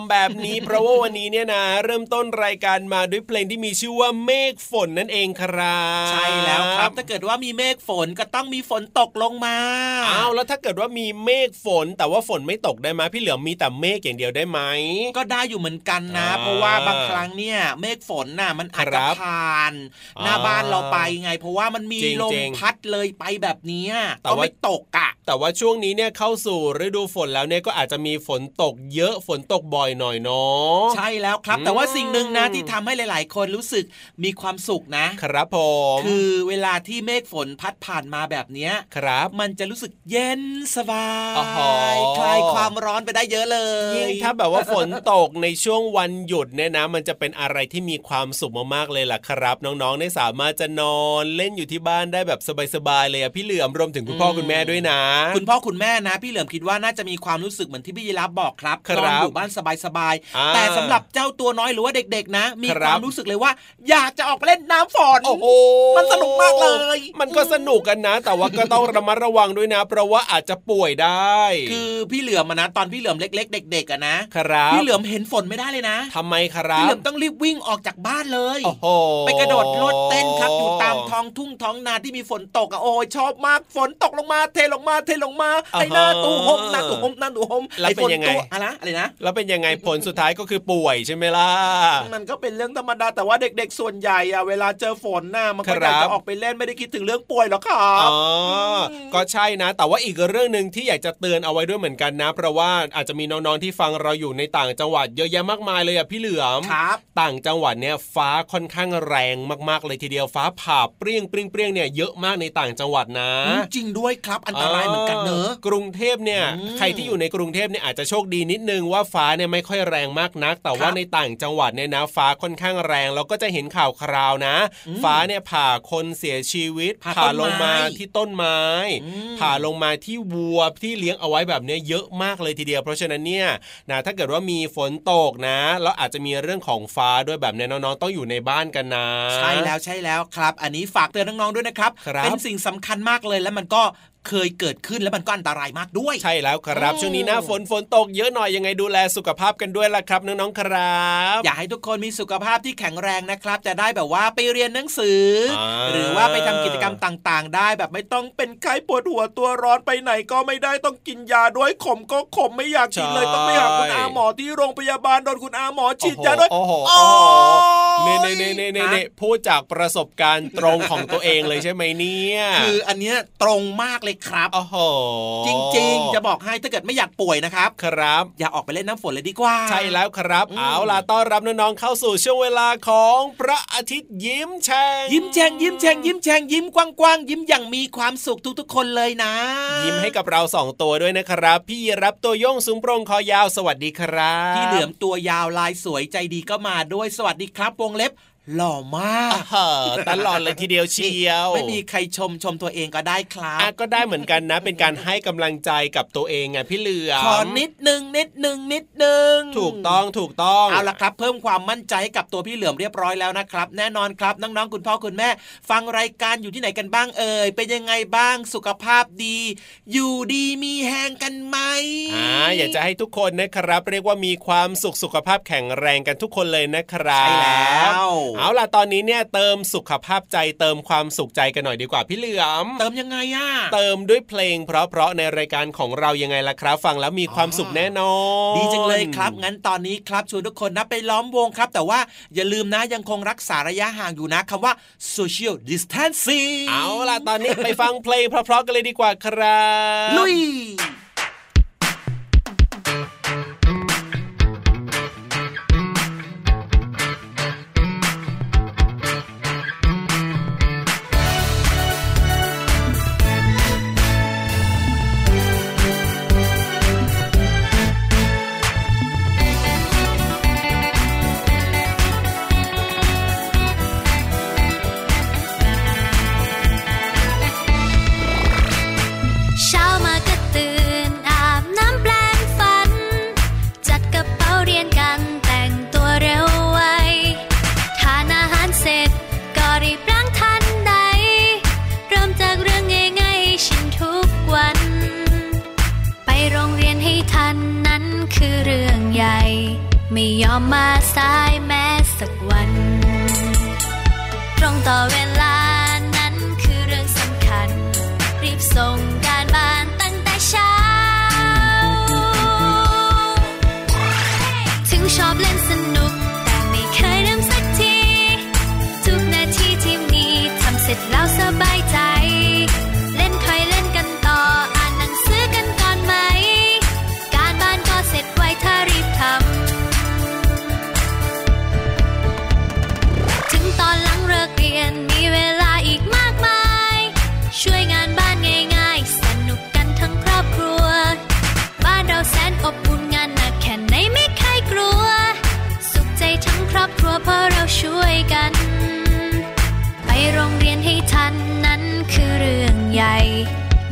ำแบบนี้ เพราะว่าวันนี้เนี่ยนะ เริ่มต้นรายการมาด้วยเพลงที่มีชื่อว่าเมฆฝนนั่นเองครับใช่แล้วครับ ถ้าเกิดว่ามีเมฆฝนก็ต้องมีฝนตกลงมาอ้าวแล้วถ้าเกิดว่ามีเมฆฝน แต่ว่าฝนไม่ตกได้ไหมพี่เหลือมมีแต่เมฆอย่างเดียวได้ไหมก็ได้อยู่เหมือนกันนะ เพราะว่าบางครั้งเนี่ยเมฆฝนน่ะมันอาจจะผ่าน หน้าบ้านเราไปไง เพราะว่ามันมีลมพัดเลยไปแบบนี้ก็ไม่ตกอะแต่ว่าช่วงนี้เนี่ยเข้าสู่ฤดูฝนแล้วเนี่ยก็อาจจะมีฝนตกเยอะฝนตกบ่อยหน่อยเนาะใช่แล้วครับ แต่ว่าสิ่งหนึ่งนะที่ทำให้หลาย ๆ คนรู้สึกมีความสุขนะ ครับผมคือเวลาที่เมฆฝนพัดผ่านมาแบบเนี้ยครับ มันจะรู้สึกเย็นสบายคลายความร้อนไปได้เยอะเลยยิ่งถ้าแบบว่าฝนตกในช่วงวันหยุดเนี่ยนะ มันจะเป็นอะไรที่มีความสุขมากๆเลยล่ะครับ น้องๆได้สามารถจะนอนเล่นอยู่ที่บ้านได้แบบสบายๆเลยอะพี่เหลือมรวมถึงคุณพ่อคุณแม่ด้วยนะ คุณพ่อคุณแม่นะ พี่เหลือมคิดว่าน่าจะมีความรู้สึกเหมือนที่พี่ยีรับบอกครับนอนอยู่บ้านสบายๆแต่สำหรับเจ้าตัวน้อยหรือว่าเด็ก ๆ นะ มีความรู้สึกเลยว่า อยากจะออกเล่นน้ำฝนโอ้โหมันสนุกมากเลย มันก็สนุกกันนะ แต่ว่าก็ต้องระมัดระวังด้วยนะ เพราะว่าอาจจะป่วยได้ คือพี่เหลือมนะตอนพี่เหลือมเล็ก ๆ เด็กๆอะนะครับพี่เหลือมเห็นฝนไม่ได้เลยนะทำไมครับพี่เหลือมต้องรีบวิ่งออกจากบ้านเลยโอ้โหไปกระโดดรถเต้นครับอยู่ตามท้องทุ่งท้องนาที่มีฝนตกอะโอ้ยชอบมากฝนตกลงมาเทลงมาเทลงมาไอ้หน้าตูหมหน้าตูหมหน้าตูหมแล้วไอ้เป็ฝนนยังไงตัวอะไรนะอะไรนะแล้วเป็นยังไงผลสุดท้ายก็คือป่วยใช่ไหมล่ะมันก็เป็นเรื่องธรรมดาแต่ว่าเด็ก ๆ ส่วนใหญ่อะเวลาเจอฝนน่ะมันก็อยากครับจะออกไปเล่นไม่ได้คิดถึงเรื่องป่วยหรอกครับอ๋อก็ใช่นะ แต่ว่าอีกเรื่องหนึ่งที่อยากจะเตือนเอาไว้ด้วยเหมือนกันนะ เพราะว่าอาจจะมีน้องๆที่ฟังเราอยู่ในต่างจังหวัดเยอะแยะมากมายเลยอะพี่เหลือมครับต่างจังหวัดเนี่ยฟ้าค่อนข้างแรงมากๆเลยทีเดียวฟ้าผ่าเปรี้ยงเปรี้ยงเปรี้ยงเนี่ยเยอะมากในต่างจังหวัดนะอืมจริงด้วยครับอันตรายเหมือนกันเนอะกรุงเทพเนี่ยอืมใครที่อยู่ในกรุงเทพเนี่ยอาจจะโชคดีนิดนึงว่าฟ้าเนี่ยไม่ค่อยแรงมากนัก แต่ว่าครับในต่างจังหวัดเนี่ยนะฟ้าค่อนข้างแรงเราก็จะเห็นข่าวคราวนะอืมฟ้าเนี่ยผ่าคนเสียชีวิต ผ่าผ่าต้นลงมาไม้ที่ต้นไม้อืมผ่าลงมาที่วัวที่เลี้ยงเอาไว้แบบเนี้ยเยอะมากเลยทีเดียว เพราะฉะนั้นเนี่ยนะถ้าเกิดว่ามีฝนตกนะแล้วอาจจะมีเรื่องของฟ้าด้วยแบบเนี้ยน้องๆต้องอยู่ในบ้านกันนะใช่แล้วใช่แล้วครับ อันนี้ฝากเตือนน้องๆด้วยนะครับครับเป็นสิ่งสำคัญมากเลยแล้วมันก็ เคยเกิดขึ้นแล้วมันก็อันตรายมากด้วย ใช่แล้วครับอืมช่วงนี้หน้าฝนฝนตกเยอะหน่อยยังไงดูแลสุขภาพกันด้วยล่ะครับน้องๆครับ อยากให้ทุกคนมีสุขภาพที่แข็งแรงนะครับ จะได้แบบว่าไปเรียนหนังสืออาหรือว่าไปทำกิจกรรมต่างๆ ได้แบบไม่ต้องเป็นไข้ปวดหัวตัวร้อนไปไหนก็ไม่ได้ต้องกินยาด้วยขมก็ขมไม่อยากกินเลยใช่ต้องไปหาคุณอาหมอที่โรงพยาบาลโดนคุณอาหมอฉีดยาด้วยโอ้โหโอ้โอ้โหยเน่เน่เน่เน่เน่เน่พูดจากประสบการณ์ตรงของตัวเองเลยใช่ไหมเนี่ยคืออันเนี้ยตรงมากเลยครับโอ้โหจริง ๆ จะบอกให้ถ้าเกิดไม่อยากป่วยนะครับ ครับ อย่าออกไปเล่นน้ำฝนเลยดีกว่า ใช่แล้วครับอืมเอาล่ะต้อนรับน้องๆเข้าสู่ช่วงเวลาของพระอาทิตย์ยิ้มแฉ่งยิ้มแฉ่งยิ้มแฉ่งยิ้มแฉ่งยิ้มกว้างๆยิ้มอย่างมีความสุขทุกๆ คนเลยนะ ยิ้มให้กับเราสองตัวด้วยนะครับ พี่รับตัวโยงสูงโปร่งคอยาวสวัสดีครับ พี่เหลือมตัวยาวลายสวยใจดีก็มาด้วยสวัสดีครับวงเล็บ หล่อมากเออตลอดเลยทีเดียวเชียว ไม่มีใครชมชมตัวเองก็ได้ครัอะบก็ได้เหมือนกันนะ เป็นการให้กำลังใจกับตัวเองไงพี่เหลือมขอนิดนึงนิดนึงนิดนึงถูกต้องถูกต้องเอาละครับ เพิ่มความมั่นใจให้กับตัวพี่เหลือมเรียบร้อยแล้วนะครับ แน่นอนครับน้องๆคุณพ่อคุณแม่ ฟังรายการอยู่ที่ไหนกันบ้างเอ่ยเป็นยังไงบ้างสุขภาพดี อยู่ดีมีแหงกันไหมอ่าอยากจะให้ทุกคนนะครับ เรียกว่ามีความสุขสุขภาพแข็งแรงกันทุกคนเลยนะครับใช่แล้วเอาล่ะตอนนี้เนี่ยเติมสุขภาพใจเติมความสุขใจกันหน่อยดีกว่าพี่เหลือม เติมยังไงอะเติมด้วยเพลง เพราะๆในรายการของเรายังไงล่ะครับ ฟังแล้วมีความสุขแน่นอนดีจังเลยครับ งั้นตอนนี้ครับชวนทุกคนนะไปล้อมวงครับ แต่ว่าอย่าลืมนะยังคงรักษาระยะห่างอยู่นะคำว่า social distancing เอาล่ะตอนนี้ไปฟังเพลงเพราะๆกันเลยดีกว่าครับ ลุย ไม่ยอมมาสายแม้สักวัน ตรงต่อเวลา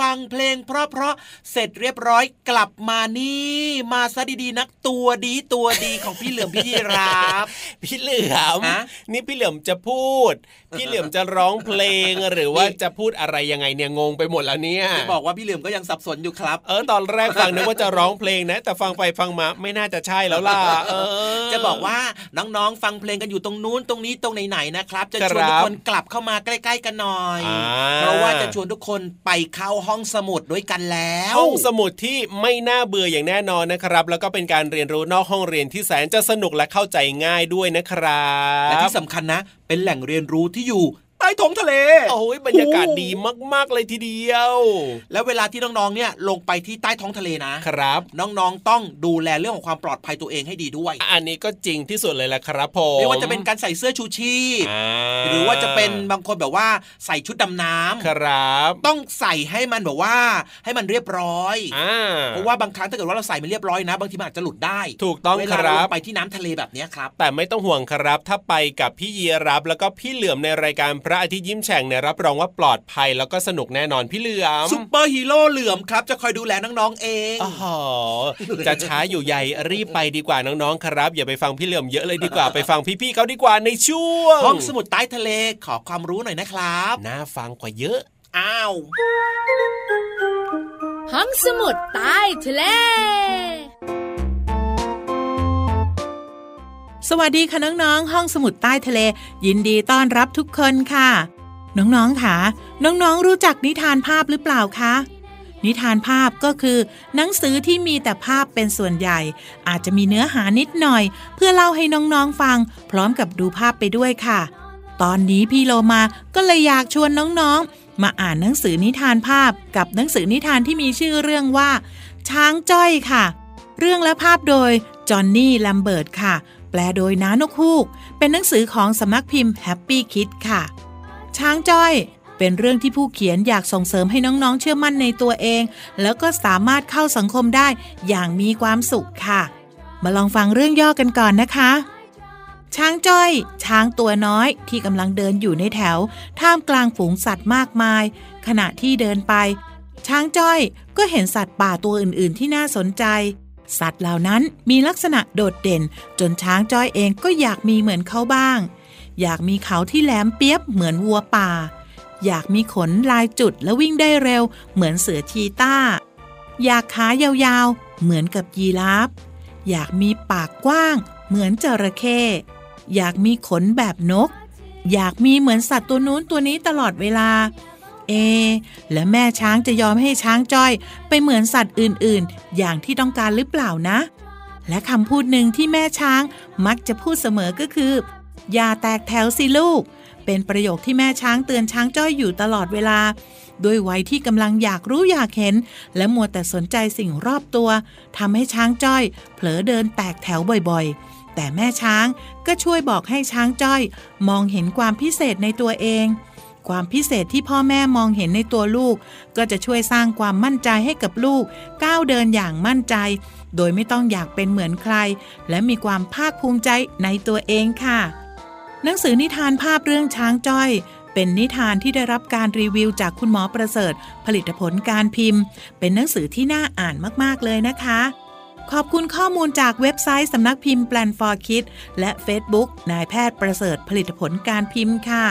ฟังเพลง เพราะเพราะเสร็จเรียบร้อยกลับมานี่ มาซะดีๆนักตัวดีตัวดีของพี่เหลือมพี่ยีราฟพี่เหลือมฮะนี่พี่เหลือมจะพูด พี่เหลือมจะร้องเพลงหรือว่าจะพูดอะไรยังไงเนี่ยงงไปหมดแล้วเนี่ยจะบอกว่าพี่เหลือมก็ยังสับสนอยู่ครับ เออตอนแรกฟังนึกว่าจะร้องเพลงนะ แต่ฟังไปฟังมาไม่น่าจะใช่แล้วล่ะเออ จะบอกว่าน้องๆฟังเพลงกันอยู่ตรงนู้นตรงนี้ตรงไหนๆนะครับ จะชวนครับทุกคนกลับเข้ามาใกล้ ๆ กันหน่อยอ่าเพราะว่าจะชวนทุกคนไปเข้าห้องสมุดด้วยกันแล้ว ห้องสมุดที่ไม่น่าเบื่ออย่างแน่นอนนะครับ แล้วก็เป็นการเรียนรู้นอกห้องเรียนที่แสนจะสนุกและเข้าใจง่ายด้วยนะครับและที่สำคัญนะ เป็นแหล่งเรียนรู้ที่อยู่ใต้ท้องทะเลโอ้ยบรรยากาศดีมากๆเลยทีเดียว แล้วเวลาที่น้องๆเนี่ยลงไปที่ใต้ท้องทะเลนะครับ น้องๆต้องดูแลเรื่องของความปลอดภัยตัวเองให้ดีด้วย อันนี้ก็จริงที่สุดเลยแหละครับผมไม่ว่าจะเป็นการใส่เสื้อชูชีพอ่าหรือว่าจะเป็นบางคนแบบว่าใส่ชุดดำน้ำครับ ต้องใส่ให้มันแบบว่า ให้มันเรียบร้อยอ่าเพราะว่าบางครั้งถ้าเกิดว่าเราใส่ไม่เรียบร้อยนะ บางทีมันอาจจะหลุดได้ ถูกต้องครับเวลาเราลงไปที่น้ำทะเลแบบเนี้ยครับ แต่ไม่ต้องห่วงครับ ถ้าไปกับพี่ยีราฟแล้วก็พี่เหลือมในรายการพระอาทิตย์ยิ้มแฉ่งเนี่ยรับรองว่าปลอดภัยแล้วก็สนุกแน่นอนพี่เหลือมซุปเปอร์ฮีโร่เหลือมครับ จะคอยดูแลน้องๆเองอ๋อจะช้าอยู่ใหญ่รีบไปดีกว่าน้องๆครับ อย่าไปฟังพี่เหลือมเยอะเลยดีกว่าไปฟังพี่ๆเขาดีกว่าในช่วงห้องสมุดใต้ทะเลขอความรู้หน่อยนะครับน่าฟังกว่าเยอะอ้าวห้องสมุดใต้ทะเล สวัสดีค่ะน้องๆ ห้องสมุดใต้ทะเล ยินดีต้อนรับทุกคนค่ะ น้องๆค่ะ น้องๆ รู้จักนิทานภาพหรือเปล่าคะ นิทานภาพก็คือ หนังสือที่มีแต่ภาพเป็นส่วนใหญ่ อาจจะมีเนื้อหานิดหน่อย เพื่อเล่าให้น้องๆฟัง พร้อมกับดูภาพไปด้วยค่ะ ตอนนี้พี่โลมาก็เลยอยากชวนน้องๆ มาอ่านหนังสือนิทานภาพ กับหนังสือนิทานที่มีชื่อเรื่องว่า ช้างจ้อยค่ะ เรื่องและภาพโดยจอห์นนี่แลมเบิร์ตค่ะ แปลโดยน้านกฮูก เป็นหนังสือของสำนักพิมพ์ Happy Kid ค่ะ ช้างจ้อยเป็นเรื่องที่ผู้เขียนอยากส่งเสริมให้น้องๆเชื่อมั่นในตัวเอง แล้วก็สามารถเข้าสังคมได้อย่างมีความสุขค่ะ มาลองฟังเรื่องย่อกันก่อนนะคะ ช้างจ้อย ช้างตัวน้อยที่กำลังเดินอยู่ในแถว ท่ามกลางฝูงสัตว์มากมาย ขณะที่เดินไป ช้างจ้อยก็เห็นสัตว์ป่าตัวอื่นๆ ที่น่าสนใจ สัตว์เหล่านั้นมีลักษณะโดดเด่น จนช้างจ้อยเองก็อยากมีเหมือนเขาบ้าง อยากมีเขาที่แหลมเปียบเหมือนวัวป่า อยากมีขนลายจุดและวิ่งได้เร็ว เหมือนเสือชีต้า อยากขายาวๆ เหมือนกับยีราฟอยากมีปากกว้าง เหมือนจระเข้อยากมีขนแบบนก อยากมีเหมือนสัตว์ตัวนู้นตัวนี้ตลอดเวลา เอ และแม่ช้างจะยอมให้ช้างจ้อย ไปเหมือนสัตว์อื่นๆ อย่างที่ต้องการหรือเปล่านะ และคำพูดหนึ่งที่แม่ช้างมักจะพูดเสมอก็คือ อย่าแตกแถวสิลูก เป็นประโยคที่แม่ช้างเตือนช้างจ้อยอยู่ตลอดเวลา ด้วยวัยที่กำลังอยากรู้อยากเห็น และมัวแต่สนใจสิ่งรอบตัวทำให้ช้างจ้อย เผลอเดินแตกแถวบ่อยๆ แต่แม่ช้างก็ช่วยบอกให้ช้างจ้อย มองเห็นความพิเศษในตัวเอง ความพิเศษที่พ่อแม่มองเห็นในตัวลูก ก็จะช่วยสร้างความมั่นใจให้กับลูก ก้าวเดินอย่างมั่นใจ โดยไม่ต้องอยากเป็นเหมือนใคร และมีความภาคภูมิใจในตัวเองค่ะ หนังสือนิทานภาพเรื่องช้างจ้อยเป็นนิทานที่ได้รับการรีวิวจากคุณหมอประเสริฐ ผลิตผลการพิมพ์ เป็นหนังสือที่น่าอ่านมากๆเลยนะคะ ขอบคุณข้อมูลจากเว็บไซต์สำนักพิมพ์ Plan for Kids และ Facebook นายแพทย์ประเสริฐผลิตผลการพิมพ์ค่ะ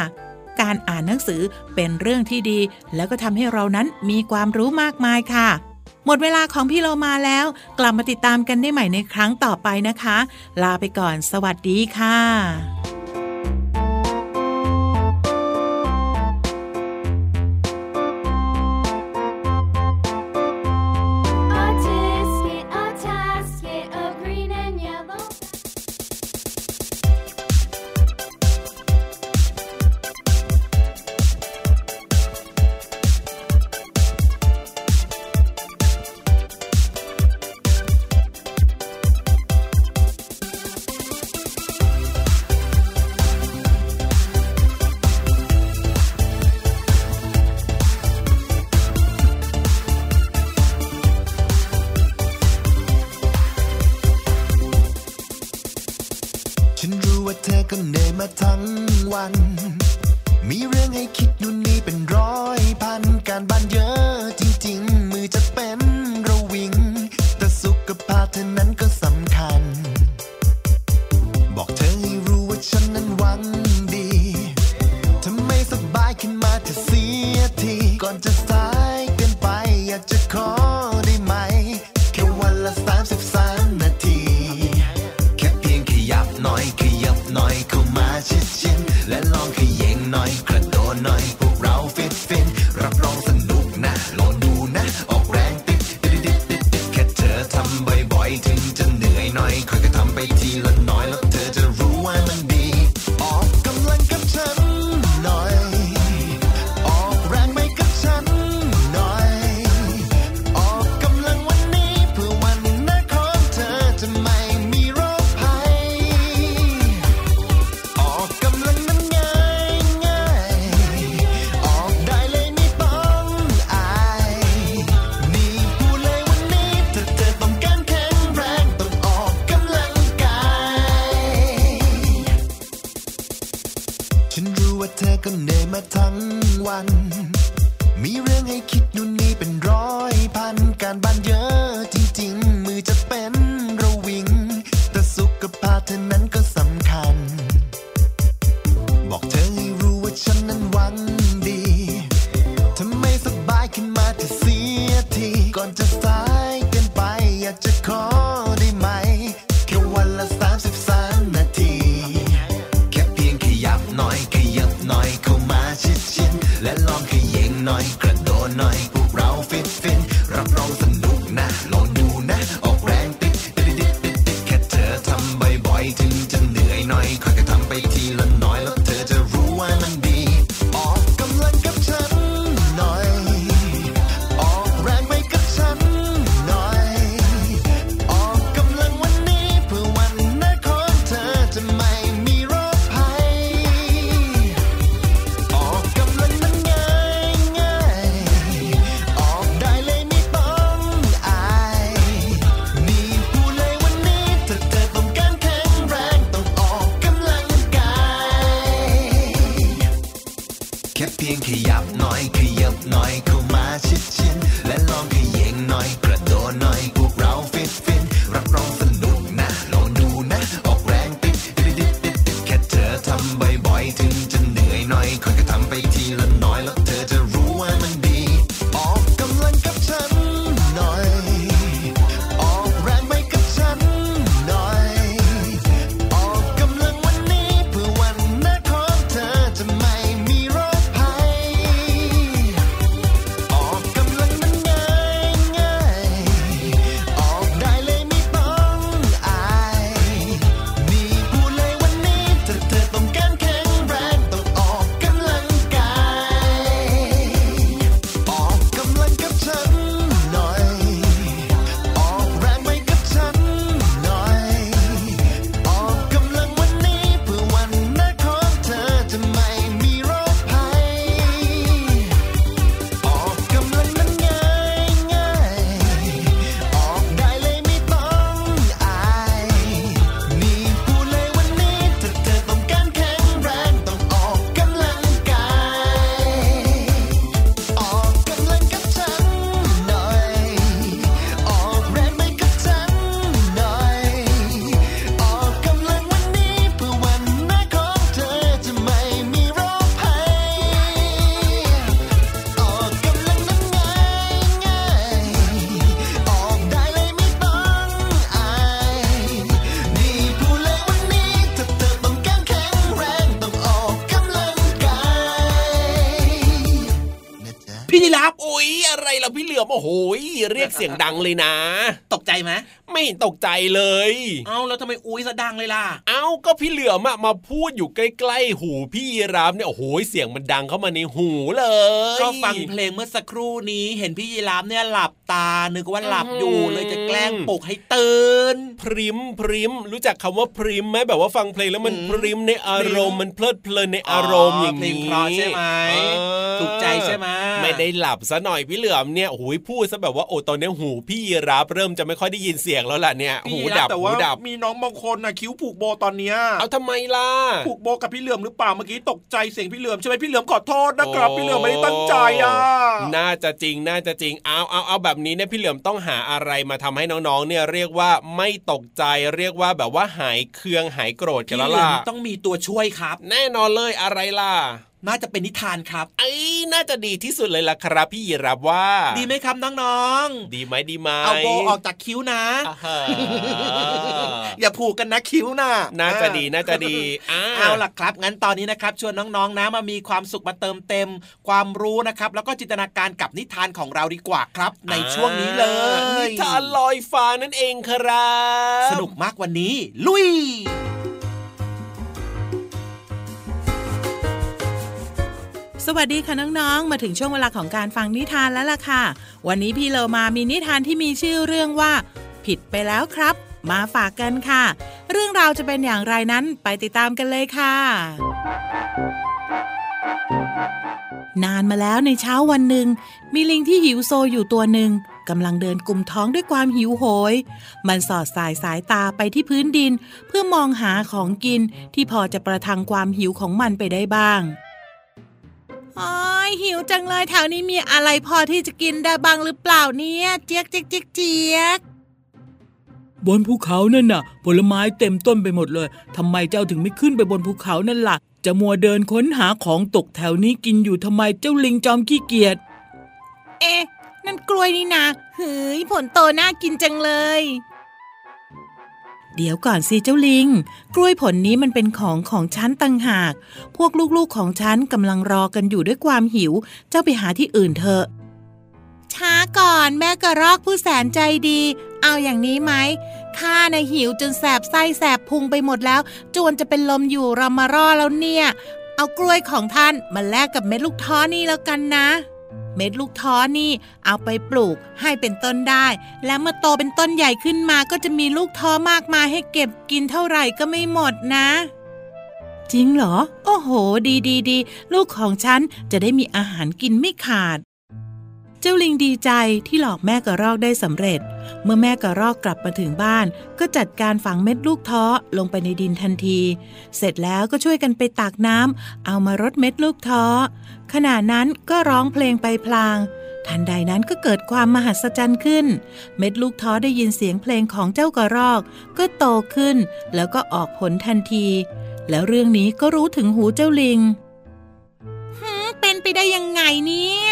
การอ่านหนังสือเป็นเรื่องที่ดี แล้วก็ทำให้เรานั้นมีความรู้มากมายค่ะ หมดเวลาของพี่โลมาแล้ว กลับมาติดตามกันได้ใหม่ในครั้งต่อไปนะคะ ลาไปก่อน สวัสดีค่ะ call. ฉันรู้ว่าเธอก็เหนื่อยมาทั้งวัน มีเรื่องให้คิดนู่นนี่เป็นร้อยพันการบ้านเยอะที บโอ้โหเรียกเสียงดังเลยนะ ตกใจไหม ไม่เห็นตกใจเลย เอาแล้วทำไมอุ้ยสะดังเลยล่ะ เอาก็พี่เหลือมมาพูดอยู่ใกล้ๆ หูพี่รัมเนี่ยโอ้โหเสียงมันดังเข้ามาในหูเลยก็ฟังเพลงเมื่อสักครู่นี้เห็นพี่ยีรับเนี่ยหลับตานึกว่าหลับอยู่เลยจะแกล้งปลุกให้ตื่นพริมพริมรู้จักคำว่าพริมไหมแบบว่าฟังเพลงแล้วมันพริมในอารมณ์มันเพลิดเพลินในอารมณ์อย่างนี้เพลงเพราะใช่ไหมถูกใจใช่ไหมไม่ได้หลับซะหน่อยพี่เหลือมเนี่ยโอ้ยพูดซะแบบว่าโอ้ตอนนี้หูพี่รัมเริ่มจะไม่ค่อยได้ยินเสียงแล้วล่ะเนี่ยหูดับแต่หูว่าดับมีน้องบางคนนะคิ้วผูกโบตอนเนี้ยเอาทำไมล่ะผูกโบกับพี่เหลือมหรือเปล่าเมื่อกี้ตกใจเสียงพี่เหลือมใช่ไหมพี่เหลือมขอโทษนะครับโอ้พี่เหลือมไม่ได้ตั้งใจอะน่าจะจริงน่าจะจริงเอาเอาเอาแบบนี้เนี่ยพี่เหลือมต้องหาอะไรมาทำให้น้องๆเนี่ยเรียกว่าไม่ตกใจเรียกว่าแบบว่าหายเคืองหายโกรธกันพี่แล้วเหลือล่ะมต้องมีตัวช่วยครับ แน่นอนเลยอะไรล่ะ น่าจะเป็นนิทานครับไอ้ยน่าจะดีที่สุดเลยล่ะครับ พี่ยีรับว่า ดีไหมครับน้องดีไหมดีไหมๆเอาโบออกจากคิ้วนะอ่าฮะอย่าผูกกันนะคิ้วนะน่าจะดีน่าจะดีอ่าเอาล่ะครับ งั้นตอนนี้นะครับ ชวนน้องๆนะมามีความสุขมาเติมเต็ม ความรู้นะครับ แล้วก็จินตนาการกับนิทานของเราดีกว่าครับ ในช่วงนี้เลยนิทานลอยฟ้านั่นเองครับ สนุกมากวันนี้ ลุย สวัสดีค่ะน้องๆ มาถึงช่วงเวลาของการฟังนิทานแล้วล่ะค่ะ วันนี้พี่เรามามีนิทานที่มีชื่อเรื่องว่า ผิดไปแล้วครับ มาฝากกันค่ะ เรื่องราวจะเป็นอย่างไรนั้นไปติดตามกันเลยค่ะ นานมาแล้วในเช้าวันหนึ่ง มีลิงที่หิวโซอยู่ตัวหนึ่งกำลังเดินกลุ่มท้องด้วยความหิวโหย มันสอดสายสายตาไปที่พื้นดิน เพื่อมองหาของกินที่พอจะประทังความหิวของมันไปได้บ้าง โอ้ยหิวจังเลยแถวนี้มีอะไรพอที่จะกินได้บ้างหรือเปล่าเนี่ยเจี๊ยกเจี๊ยกเจี๊ยกเจี๊ยกบนภูเขานั่นน่ะ ผลไม้เต็มต้นไปหมดเลยทำไมเจ้าถึงไม่ขึ้นไปบนภูเขานั่นล่ะ จะมัวเดินค้นหาของตกแถวนี้กินอยู่ทำไมเจ้าลิงจอมขี้เกียจ เอ๊ะนั่นกล้วยนี่นะเฮ้ยผลโตน่ากินจังเลย เดี๋ยวก่อนสิเจ้าลิง กล้วยผลนี้มันเป็นของของฉันต่างหาก พวกลูกๆของฉันกำลังรอกันอยู่ด้วยความหิว เจ้าไปหาที่อื่นเถอะช้าก่อนแม่กระรอกผู้แสนใจดี เอาอย่างนี้ไหมข้าในะหิวจนแสบไส้แสบพุงไปหมดแล้ว จวนจะเป็นลมอยู่เรามารอแล้วเนี่ย เอากล้วยของท่านมาแลกกับเม็ดลูกท้อนี่แล้วกันนะ เม็ดลูกท้อนี่ เอาไปปลูกให้เป็นต้นได้ แล้วเมื่อโตเป็นต้นใหญ่ขึ้นมาก็จะมีลูกท้อมากมายให้เก็บกินเท่าไหร่ก็ไม่หมดนะ จริงเหรอ โอ้โห ดีดีดีลูกของฉันจะได้มีอาหารกินไม่ขาด เจ้าลิงดีใจที่หลอกแม่กระรอกได้สำเร็จ เมื่อแม่กระรอกกลับมาถึงบ้าน ก็จัดการฝังเม็ดลูกท้อลงไปในดินทันที เสร็จแล้วก็ช่วยกันไปตักน้ำเอามารดเม็ดลูกท้อขณะนั้นก็ร้องเพลงไปพลางทันใดนั้นก็เกิดความมหัศจรรย์ขึ้น เม็ดลูกท้อได้ยินเสียงเพลงของเจ้ากระรอก ก็โตขึ้น แล้วก็ออกผลทันที แล้วเรื่องนี้ก็รู้ถึงหูเจ้าลิง เป็นไปได้ยังไงเนี่ย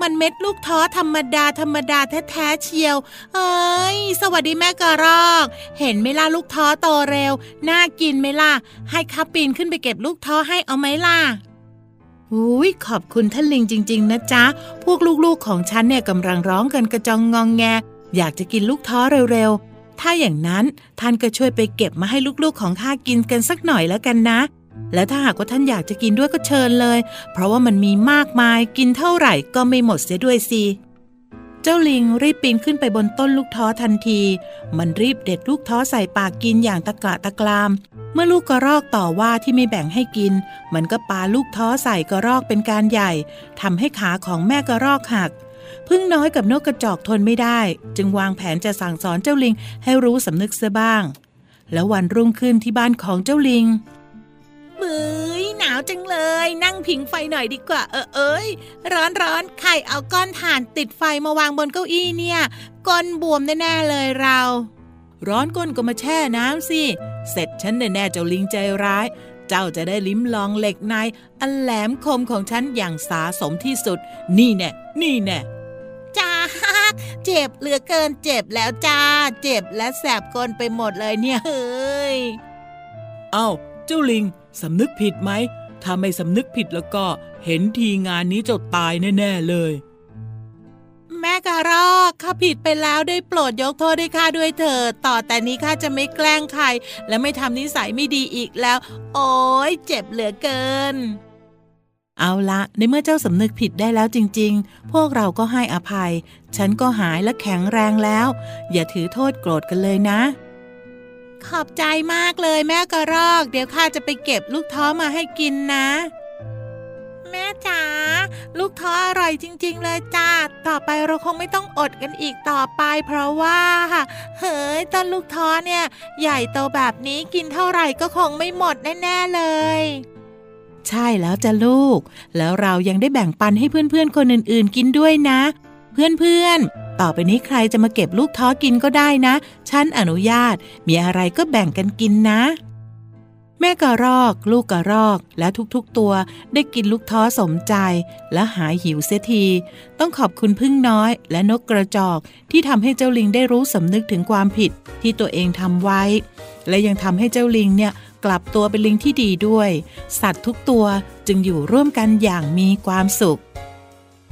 มันเม็ดลูกท้อธรรมดาธรรมดาแท้ๆเชียว เอ้ย สวัสดีแม่กระรอก เห็นไหมล่ะลูกท้อโตเร็ว น่ากินไหมล่ะ ให้ข้าปีนขึ้นไปเก็บลูกท้อให้เอาไหมล่ะอุ้ยขอบคุณท่านลิงจริง ๆ นะจ๊ะ พวกลูกๆของฉันเนี่ยกำลังร้องกันกระจองงองแง อยากจะกินลูกท้อเร็วๆ ถ้าอย่างนั้นท่านก็ช่วยไปเก็บมาให้ลูกๆของข้ากินกันสักหน่อยแล้วกันนะ แล้วถ้าหากว่าท่านอยากจะกินด้วยก็เชิญเลย เพราะว่ามันมีมากมายกินเท่าไหร่ก็ไม่หมดเสียด้วยสิ เจ้าลิงรีบปีนขึ้นไปบนต้นลูกท้อทันที มันรีบเด็ดลูกท้อใส่ปากกินอย่างตะกะตะกราม เมื่อลูกกระรอกต่อว่าที่ไม่แบ่งให้กิน มันก็ปาลูกท้อใส่กระรอกเป็นการใหญ่ทำให้ขาของแม่กระรอกหักพึ่งน้อยกับนกกระจอกทนไม่ได้ จึงวางแผนจะสั่งสอนเจ้าลิงให้รู้สำนึกเสียบ้าง แล้ววันรุ่งขึ้นที่บ้านของเจ้าลิง มืยหนาวจังเลย นั่งผิงไฟหน่อยดีกว่า เออเอ้ยร้อนร้อนใครเอาก้อนถ่านติดไฟมาวางบนเก้าอี้เนี่ยก้นบวมแน่ๆเลยเรา ร้อนก้นก็มาแช่น้ำสิ เสร็จฉันแน่ๆเจ้าลิงใจร้าย เจ้าจะได้ลิ้มลองเหล็กในอันแหลมคมของฉันอย่างสาสมที่สุด นี่แน่นี่แน่จ้าเจ็บเหลือเกินเจ็บแล้วจ้า เจ็บและแสบก้นไปหมดเลยเนี่ยเฮ้ย เอ้าเจ้าลิง สำนึกผิดไหม ถ้าไม่สำนึกผิดแล้วก็เห็นทีงานนี้เจ้าตายแน่ ๆ เลย แม่กะรอกข้าผิดไปแล้วได้โปรดยกโทษให้ข้าด้วยเถิดต่อแต่นี้ข้าจะไม่แกล้งใคร และไม่ทำนิสัยไม่ดีอีกแล้ว โอ้ยเจ็บเหลือเกิน เอาละในเมื่อเจ้าสำนึกผิดได้แล้วจริง ๆ พวกเราก็ให้อภัย ฉันก็หายและแข็งแรงแล้ว อย่าถือโทษโกรธกันเลยนะ ขอบใจมากเลยแม่กระรอก เดี๋ยวข้าจะไปเก็บลูกท้อมาให้กินนะ แม่จ๋าลูกท้ออร่อยจริง ๆ เลยจ้าต่อไปเราคงไม่ต้องอดกันอีกต่อไป เพราะว่าเฮ้ยต้นลูกท้อเนี่ย ใหญ่โตแบบนี้กินเท่าไหร่ก็คงไม่หมดแน่ๆเลยใช่แล้วจ้ะลูก แล้วเรายังได้แบ่งปันให้เพื่อนๆคนอื่นๆ กินด้วยนะ เพื่อนๆ ต่อไปนี้ใครจะมาเก็บลูกท้อกินก็ได้นะ ฉันอนุญาต มีอะไรก็แบ่งกันกินนะ แม่กระรอก ลูกกระรอก และทุกๆตัวได้กินลูกท้อสมใจ และหายหิวเสียที ต้องขอบคุณพึ่งน้อยและนกกระจอกที่ทำให้เจ้าลิงได้รู้สำนึกถึงความผิดที่ตัวเองทำไว้ และยังทำให้เจ้าลิงเนี่ยกลับตัวเป็นลิงที่ดีด้วย สัตว์ทุกตัวจึงอยู่ร่วมกันอย่างมีความสุข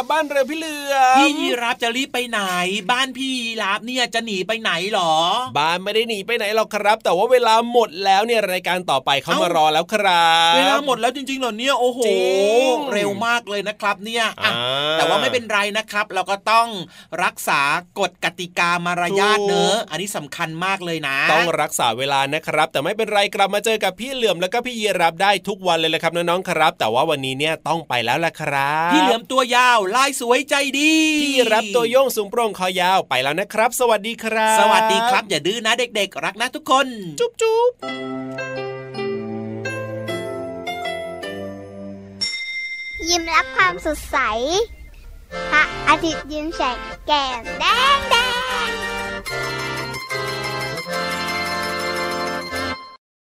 ลือมกลับบ้านเร็วพี่เหลือมพี่ยีรับจะรีบไปไหน บ้านพี่ยีรับเนี่ยจะหนีไปไหนหรอ บ้านไม่ได้หนีไปไหนหรอกครับ แต่ว่าเวลาหมดแล้วเนี่ยรายการต่อไปเขาเอ้ามมารอแล้วครับเวลาหมดแล้วจริงๆเหรอเนี่ยโอ้โหจริงเร็วมากเลยนะครับเนี่ยอะอ่าแต่ว่าไม่เป็นไรนะครับ เราก็ต้องรักษากฎกติกามารยาทเนอะอันนี้สำคัญมากเลยนะ ต้องรักษาเวลานะครับ แต่ไม่เป็นไรกลับมาเจอกับพี่เหลือมแล้วก็พี่ยีรับได้ทุกวันเลยแหละครับน้องๆครับ แต่ว่าวันนี้เนี่ยต้องไปแล้วละครับ พี่เหลือมตัวยาวลายสวยใจดีพี่รับตัวโยงสูงโปร่งคอยาวไปแล้วนะครับ สวัสดีครับ สวัสดีครับ อย่าดื้อนะเด็กๆ รักนะทุกคน จุ๊บจุ๊บยิ้มรับความสดใส พระอาทิตย์ยิ้มแฉกแก้มแดงแด